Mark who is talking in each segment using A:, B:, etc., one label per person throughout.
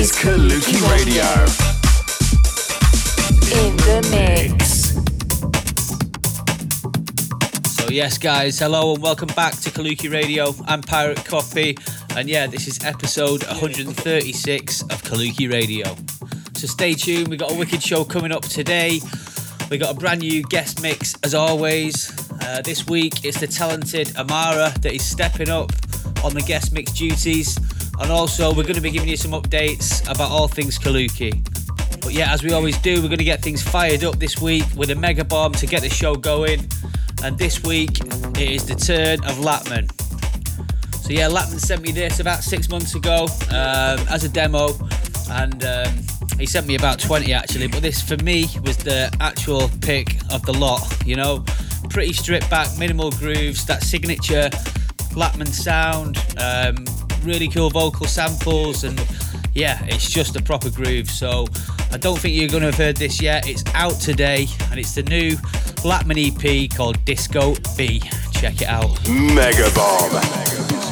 A: is Kaluki Radio.
B: in the mix.
C: So yes, guys, hello and welcome back to Kaluki Radio. I'm Pirate Copy, and yeah, this is episode 136 of Kaluki Radio. So stay tuned. We got a wicked show coming up today. We got a brand new guest mix as always. Uh, this week it's the talented Amara that is stepping up on the guest mix duties, and also we're going to be giving you some updates about all things Kaluki. But yeah, as we always do, we're going to get things fired up this week with a mega bomb to get the show going. And this week it is the turn of Latmun. So yeah, Latmun sent me this about six months ago um, as a demo, and um, he sent me about 20 actually. But this for me was the actual pick of the lot. You know, pretty stripped back, minimal grooves, that signature Latmun sound, um, really cool vocal samples, and yeah, it's just a proper groove. So I don't think you're going to have heard this yet. It's out today, and it's the new Latmun EP called Disco B. Check it out.
A: Mega Bomb.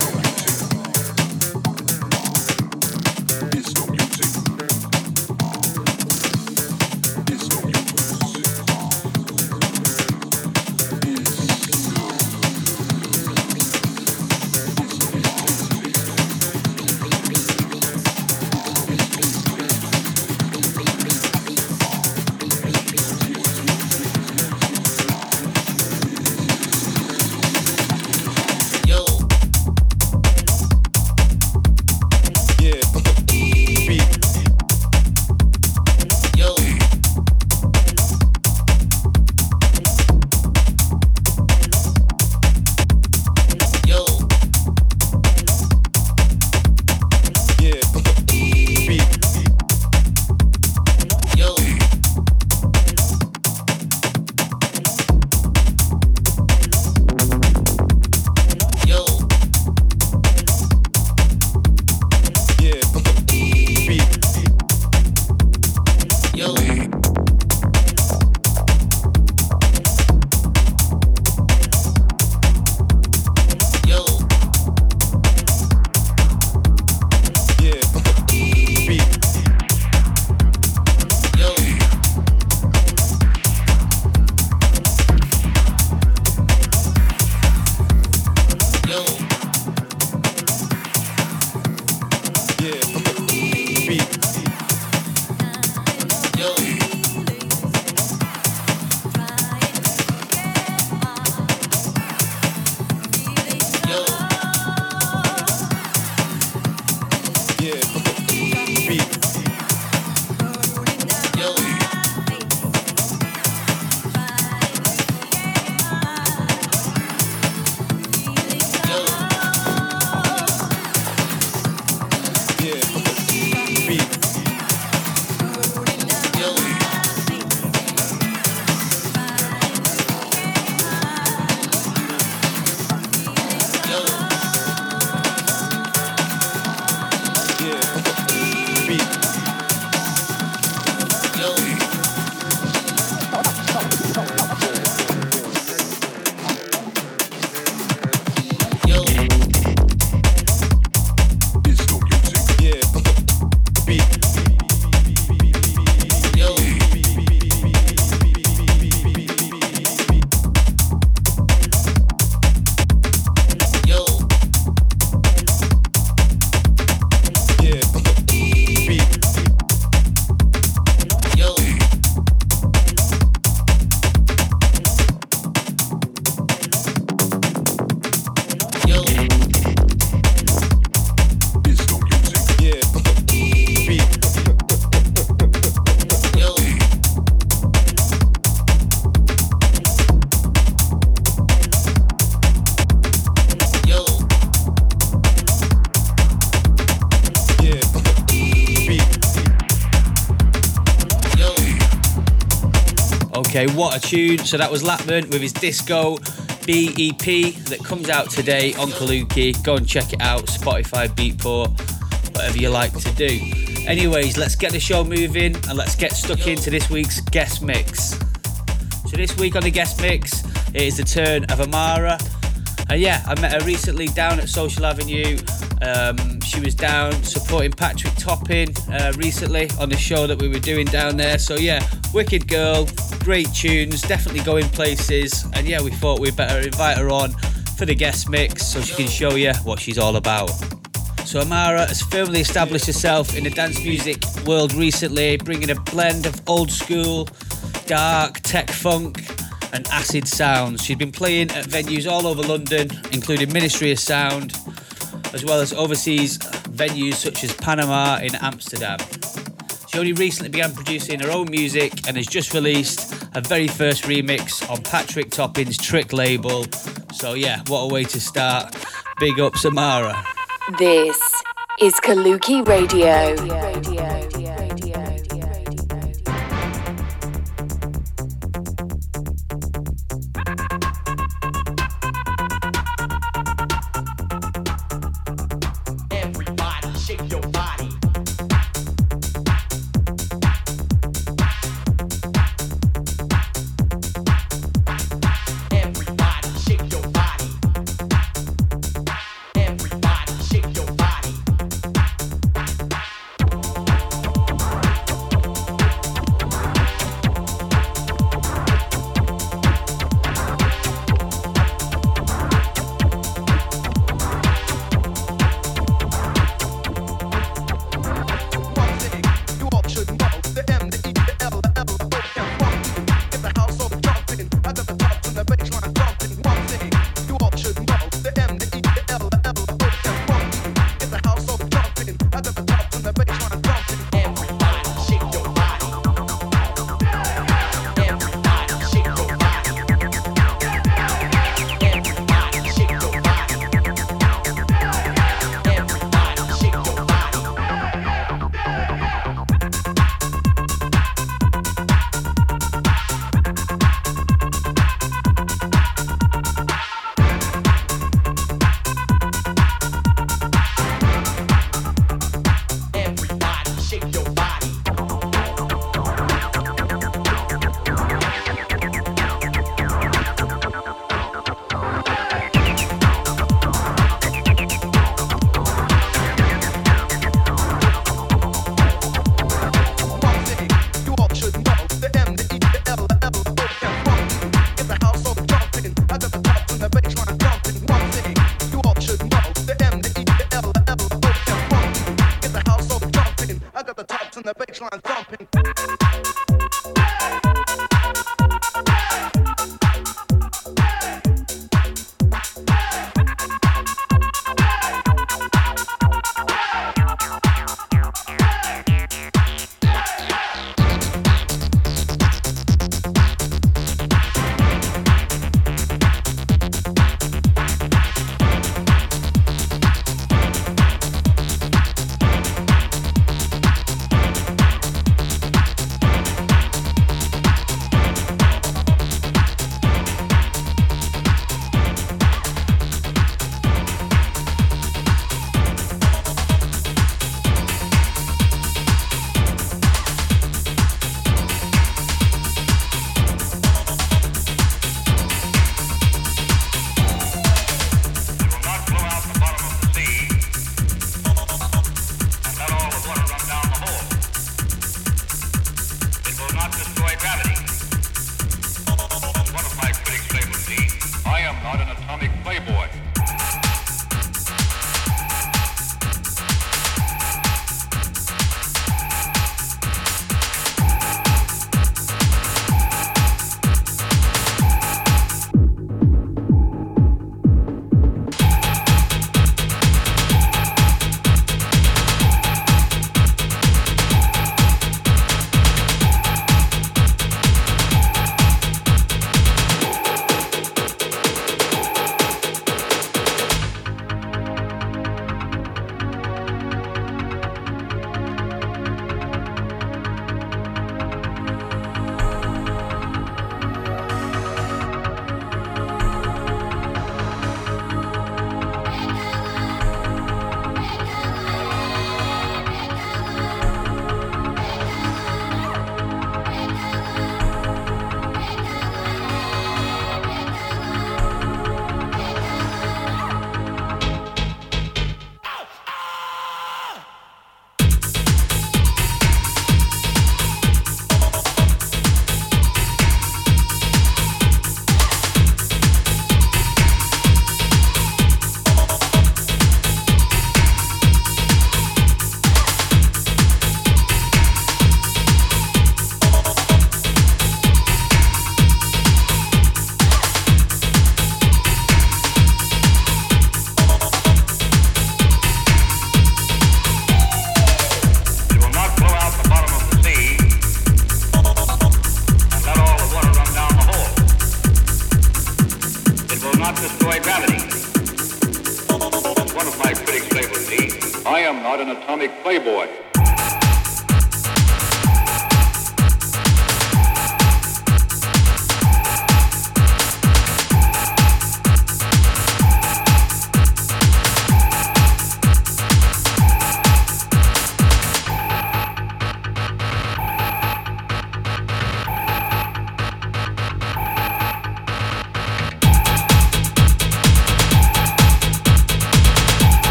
C: Okay, what a tune. So that was Latmun with his disco BEP that comes out today on Kaluki. Go and check it out, Spotify, Beatport, whatever you like to do. Anyways, let's get the show moving and let's get stuck into this week's guest mix. So this week on the guest mix, it is the turn of Amara. And yeah, I met her recently down at Social Avenue. Um, she was down supporting Patrick Topping uh, recently on the show that we were doing down there. So yeah, wicked girl, great tunes, definitely going places. And yeah, we thought we'd better invite her on for the guest mix so she can show you what she's all about. So Amara has firmly established herself in the dance music world recently, bringing a blend of old school, dark, tech funk, and acid sounds. She's been playing at venues all over London, including Ministry of Sound, as well as overseas venues such as Panama in Amsterdam. She only recently began producing her own music and has just released her very first remix on Patrick Topping's Trick label. So yeah, what a way to start. Big up Samara.
B: This is Kaluki Radio.
D: Everybody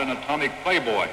E: an atomic playboy.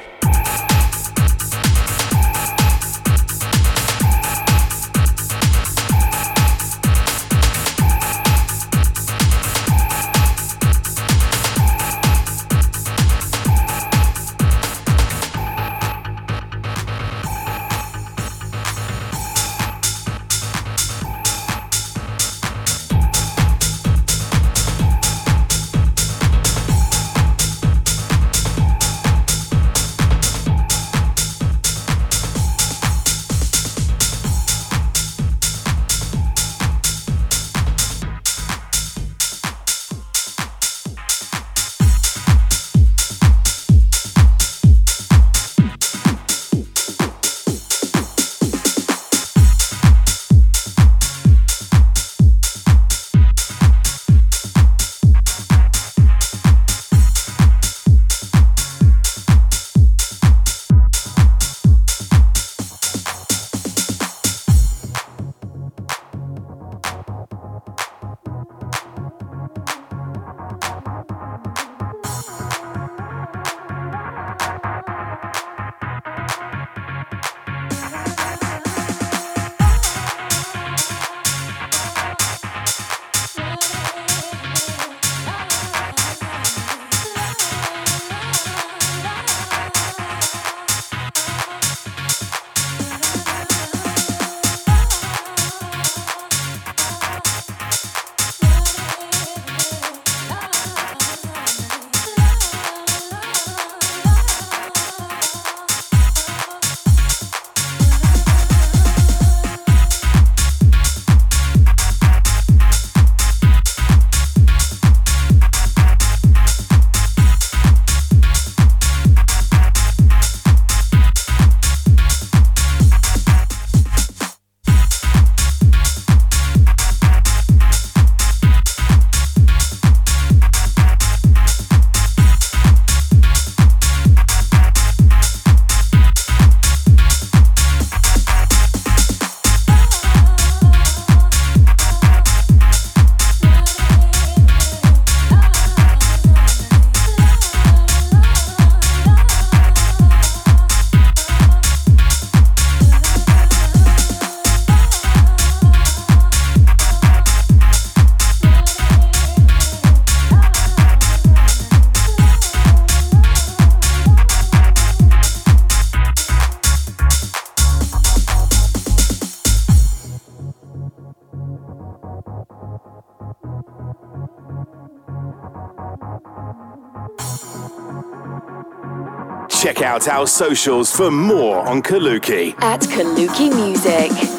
A: Out our socials for more on Kaluki.
B: At Kaluki Music.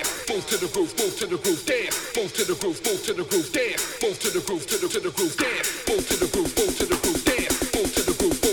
F: Dance, move
A: to
G: the groove, move to the groove, dance, move to the groove, move to the groove, dance, move to the groove, to the to the groove, dance, move to the groove, move to the groove, dance, move to the groove,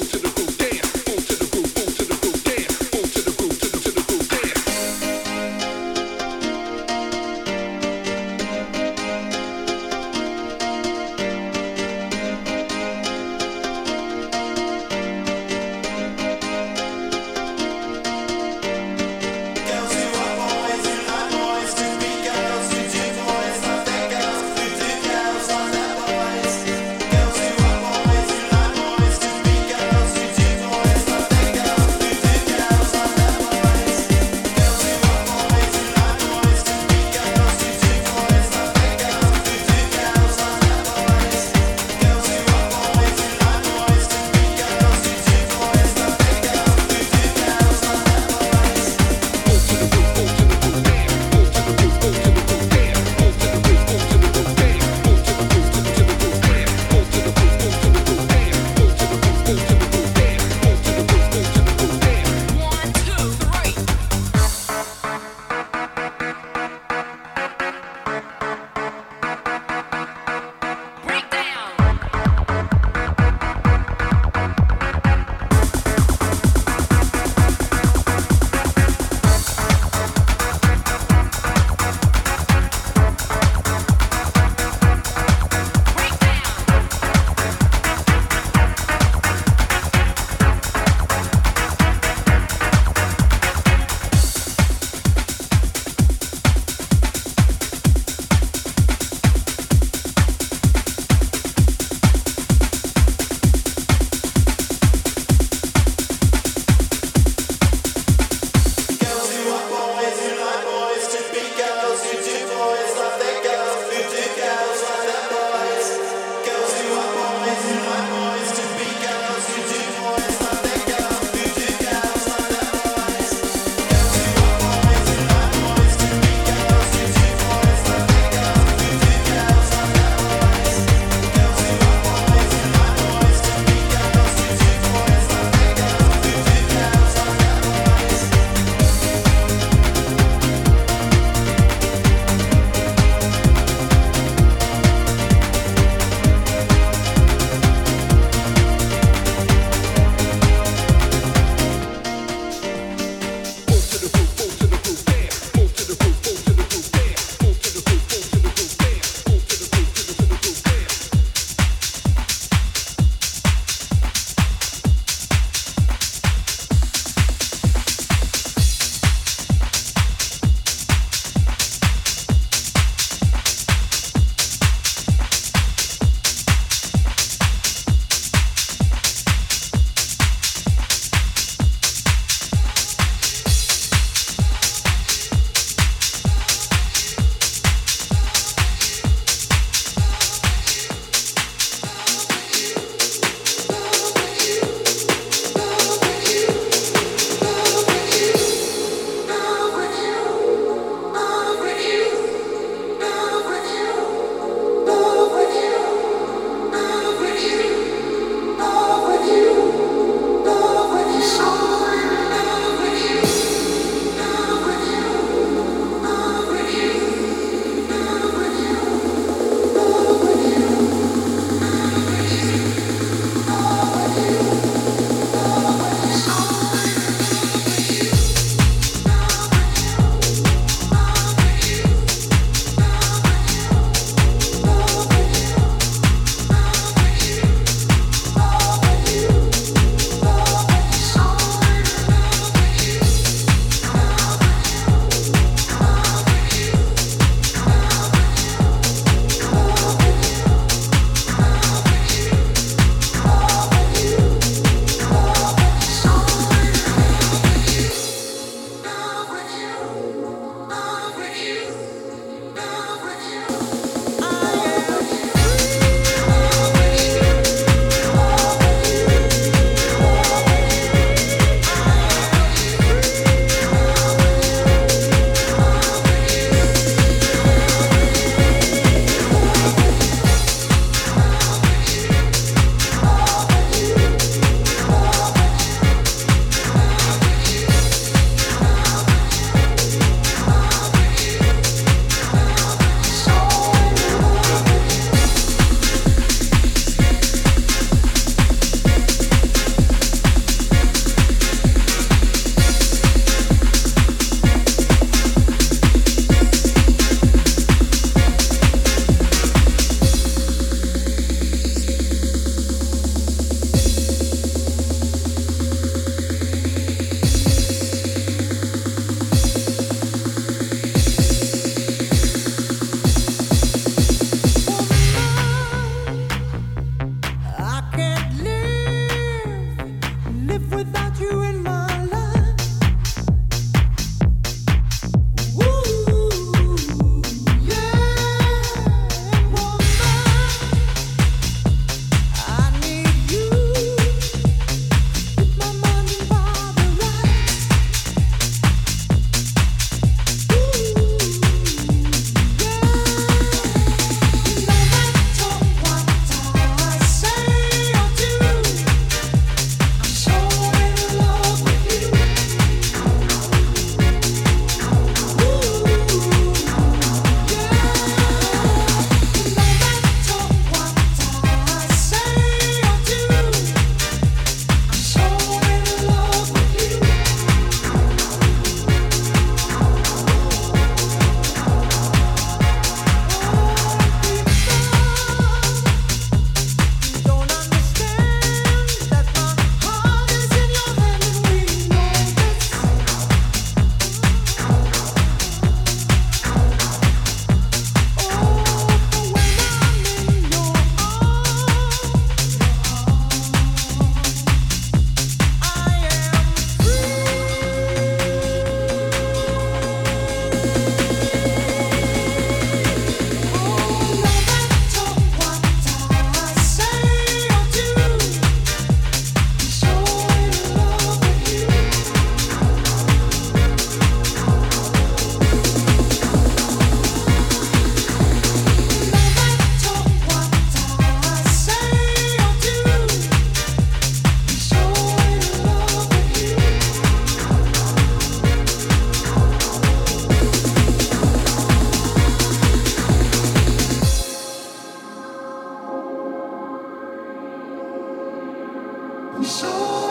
F: so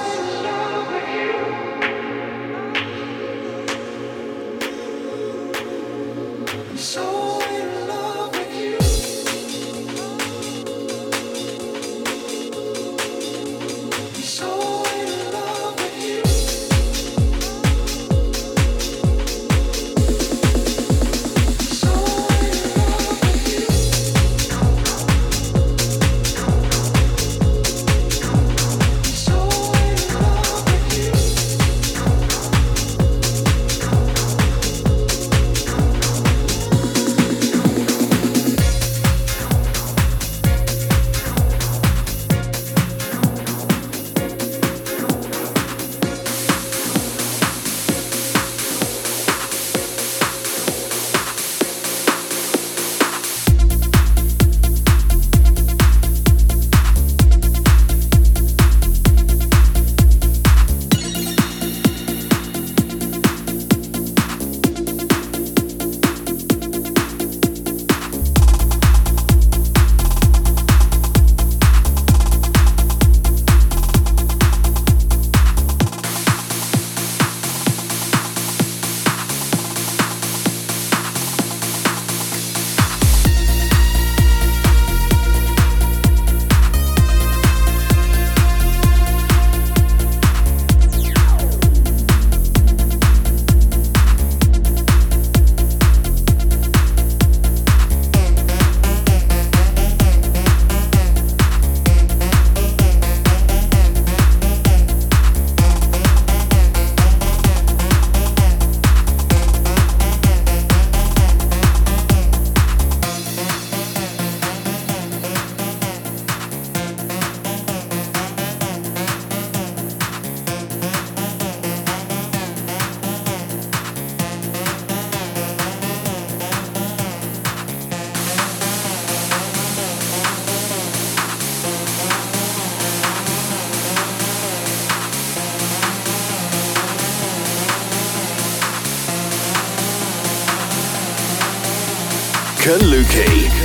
A: Kaluki.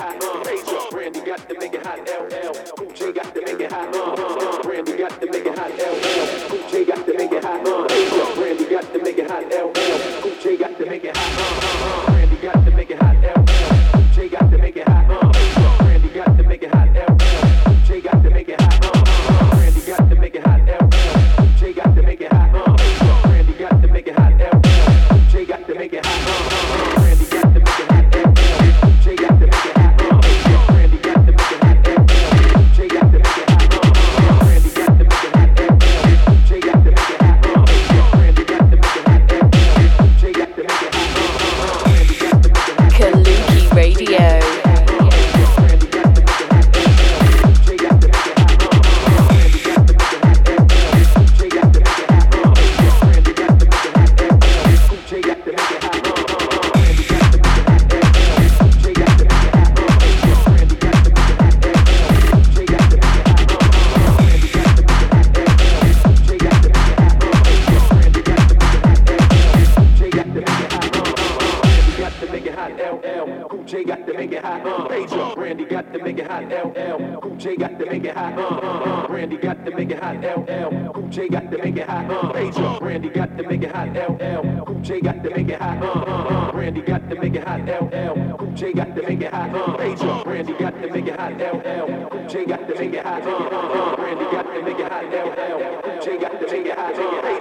B: Brandy got to make it hot, LL. Cool J got to make it hot, uh. Brandy got to make it hot, LL. Cool J got to make it hot, uh. Major, Brandy got to make it hot, LL. Cool J got to make it hot, uh. Take it.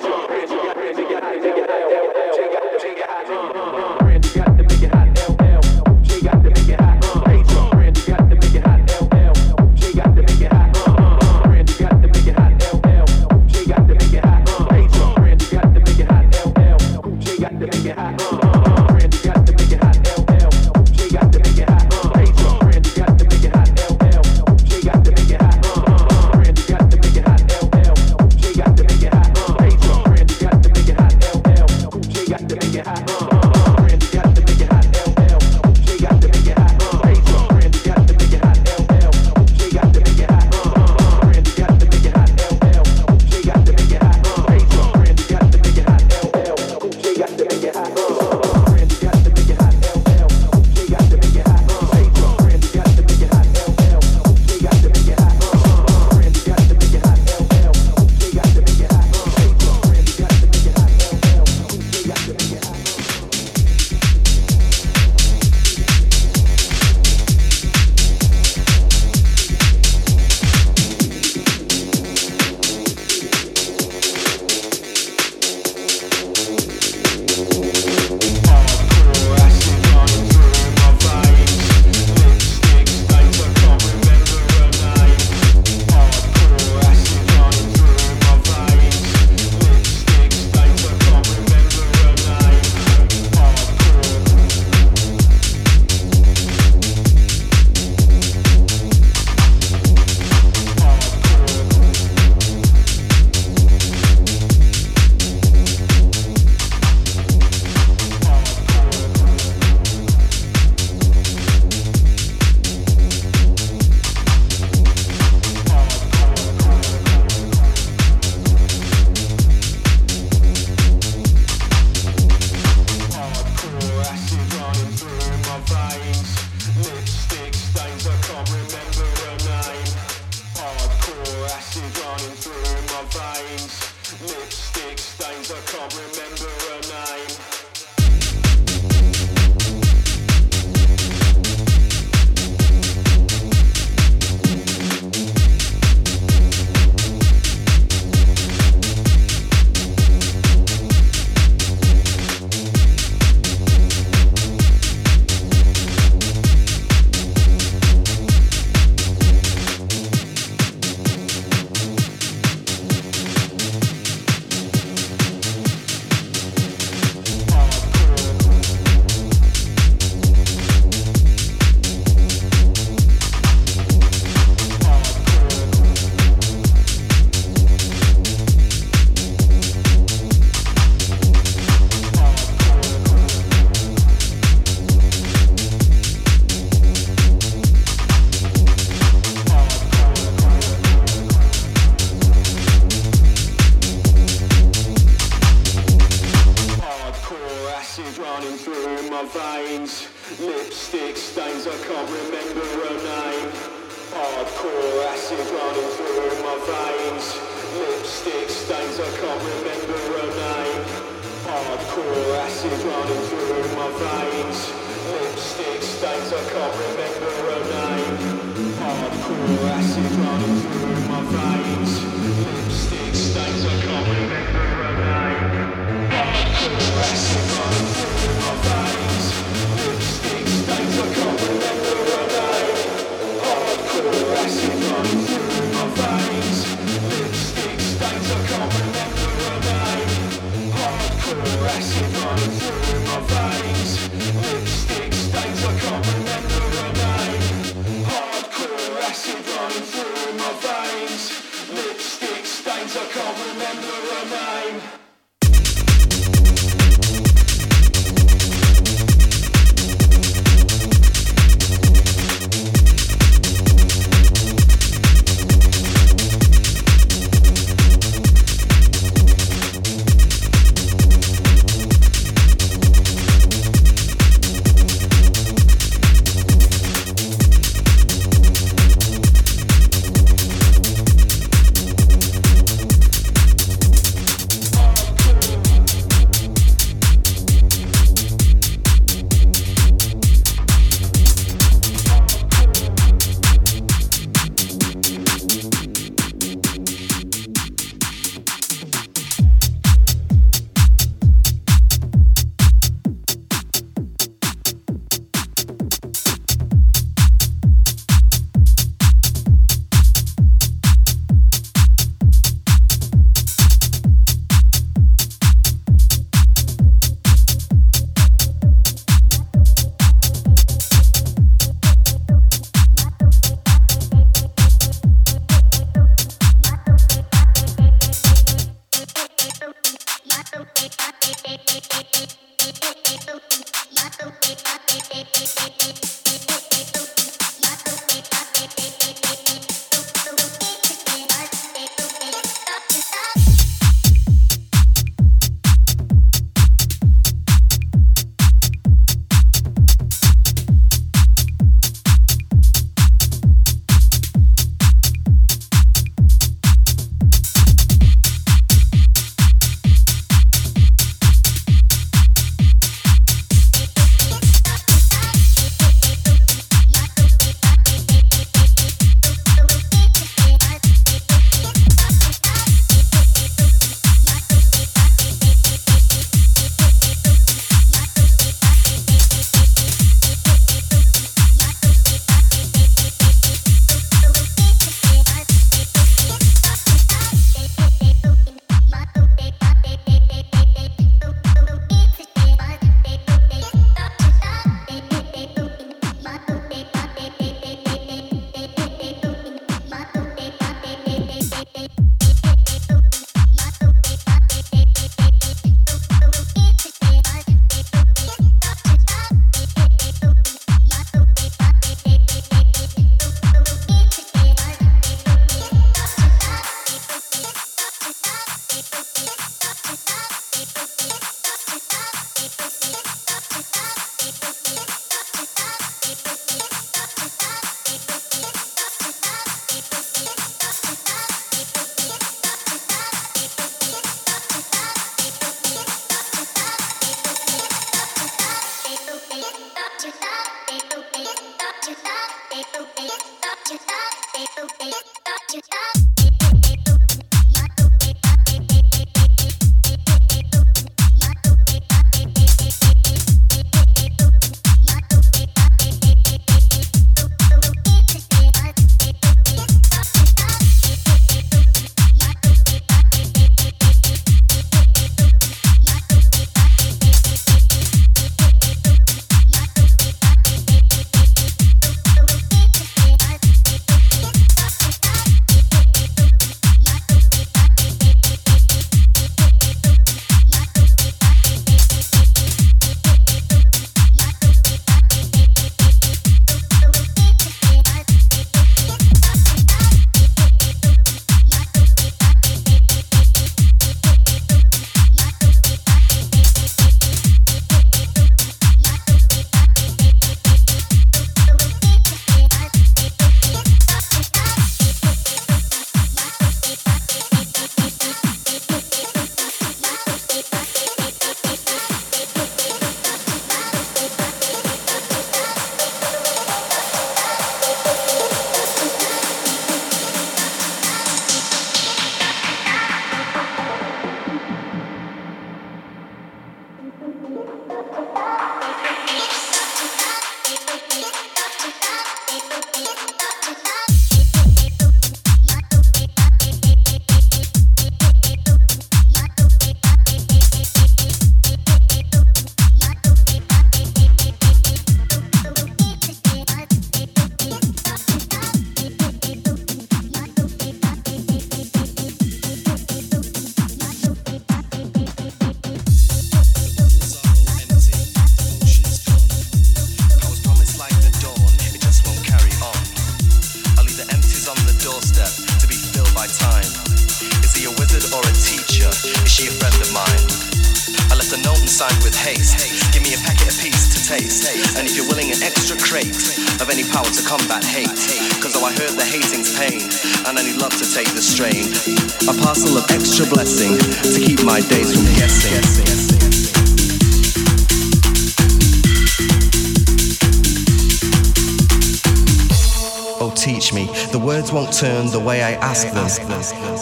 H: The words won't turn the way I ask them.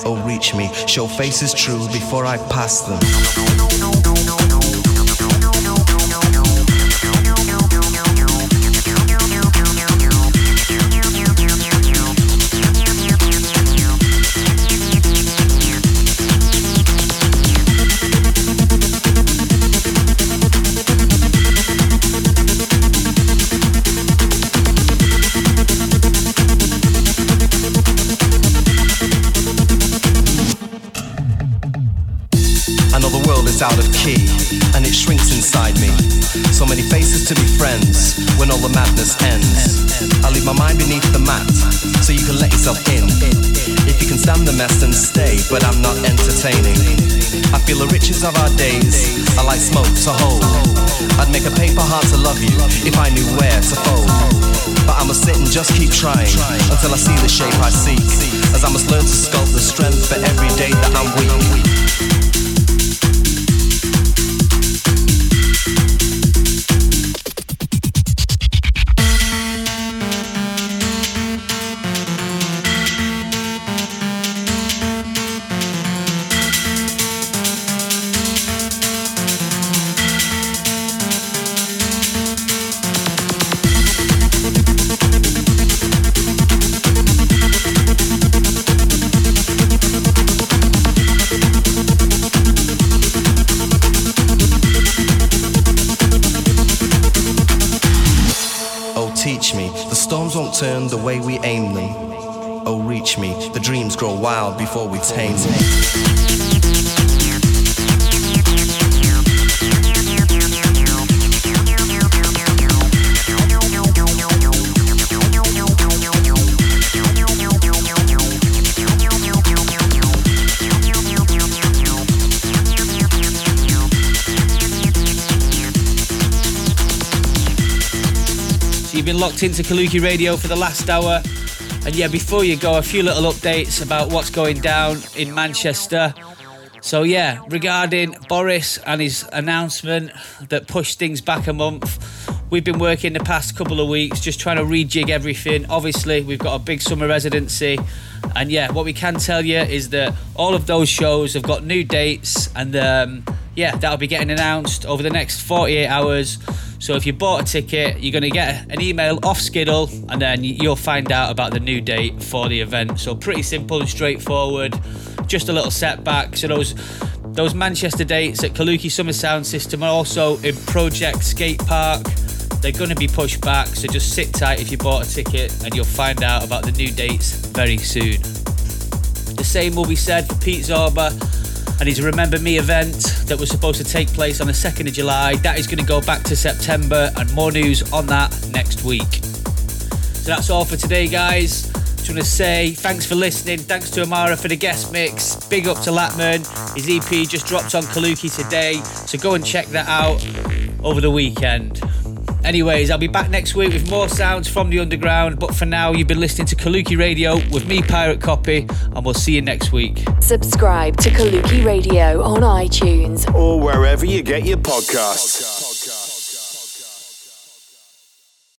H: Oh, reach me. Show faces true before I pass them. To be friends when all the madness ends. I leave my mind beneath the mat so you can let yourself in. If you can stand the mess, then stay, but I'm not entertaining. I feel the riches of our days are like smoke to hold. I'd make a paper heart to love you if I knew where to fold. But I must sit and just keep trying until I see the shape I seek. As I must learn to sculpt the strength for every day that I'm weak. Wild before we tame.
C: So you've been locked into Kaluki Radio for the last hour. And yeah, before you go, a few little updates about what's going down in Manchester. So yeah, regarding Boris and his announcement that pushed things back a month, we've been working the past couple of weeks just trying to rejig everything. Obviously, we've got a big summer residency, and yeah, what we can tell you is that all of those shows have got new dates, and um, yeah, that'll be getting announced over the next 48 hours. So if you bought a ticket, you're going to get an email off Skiddle, and then you'll find out about the new date for the event. So pretty simple and straightforward. Just a little setback. So those those Manchester dates at Kaluki Summer Sound System are also in Project Skate Park. They're going to be pushed back, so just sit tight if you bought a ticket, and you'll find out about the new dates very soon. The same will be said for Pete Zorba and his Remember Me event that was supposed to take place on the 2nd of July. That is going to go back to September, and more news on that next week. So that's all for today, guys. Just want to say thanks for listening. Thanks to Amara for the guest mix. Big up to Latmun. His EP just dropped on Kaluki today, so go and check that out over the weekend. Anyways, I'll be back next week with more sounds from the underground. But for now, you've been listening to Kaluki Radio with me, Pirate Copy, and we'll see you next week.
B: Subscribe to Kaluki Radio on iTunes
A: Or wherever you get your podcasts.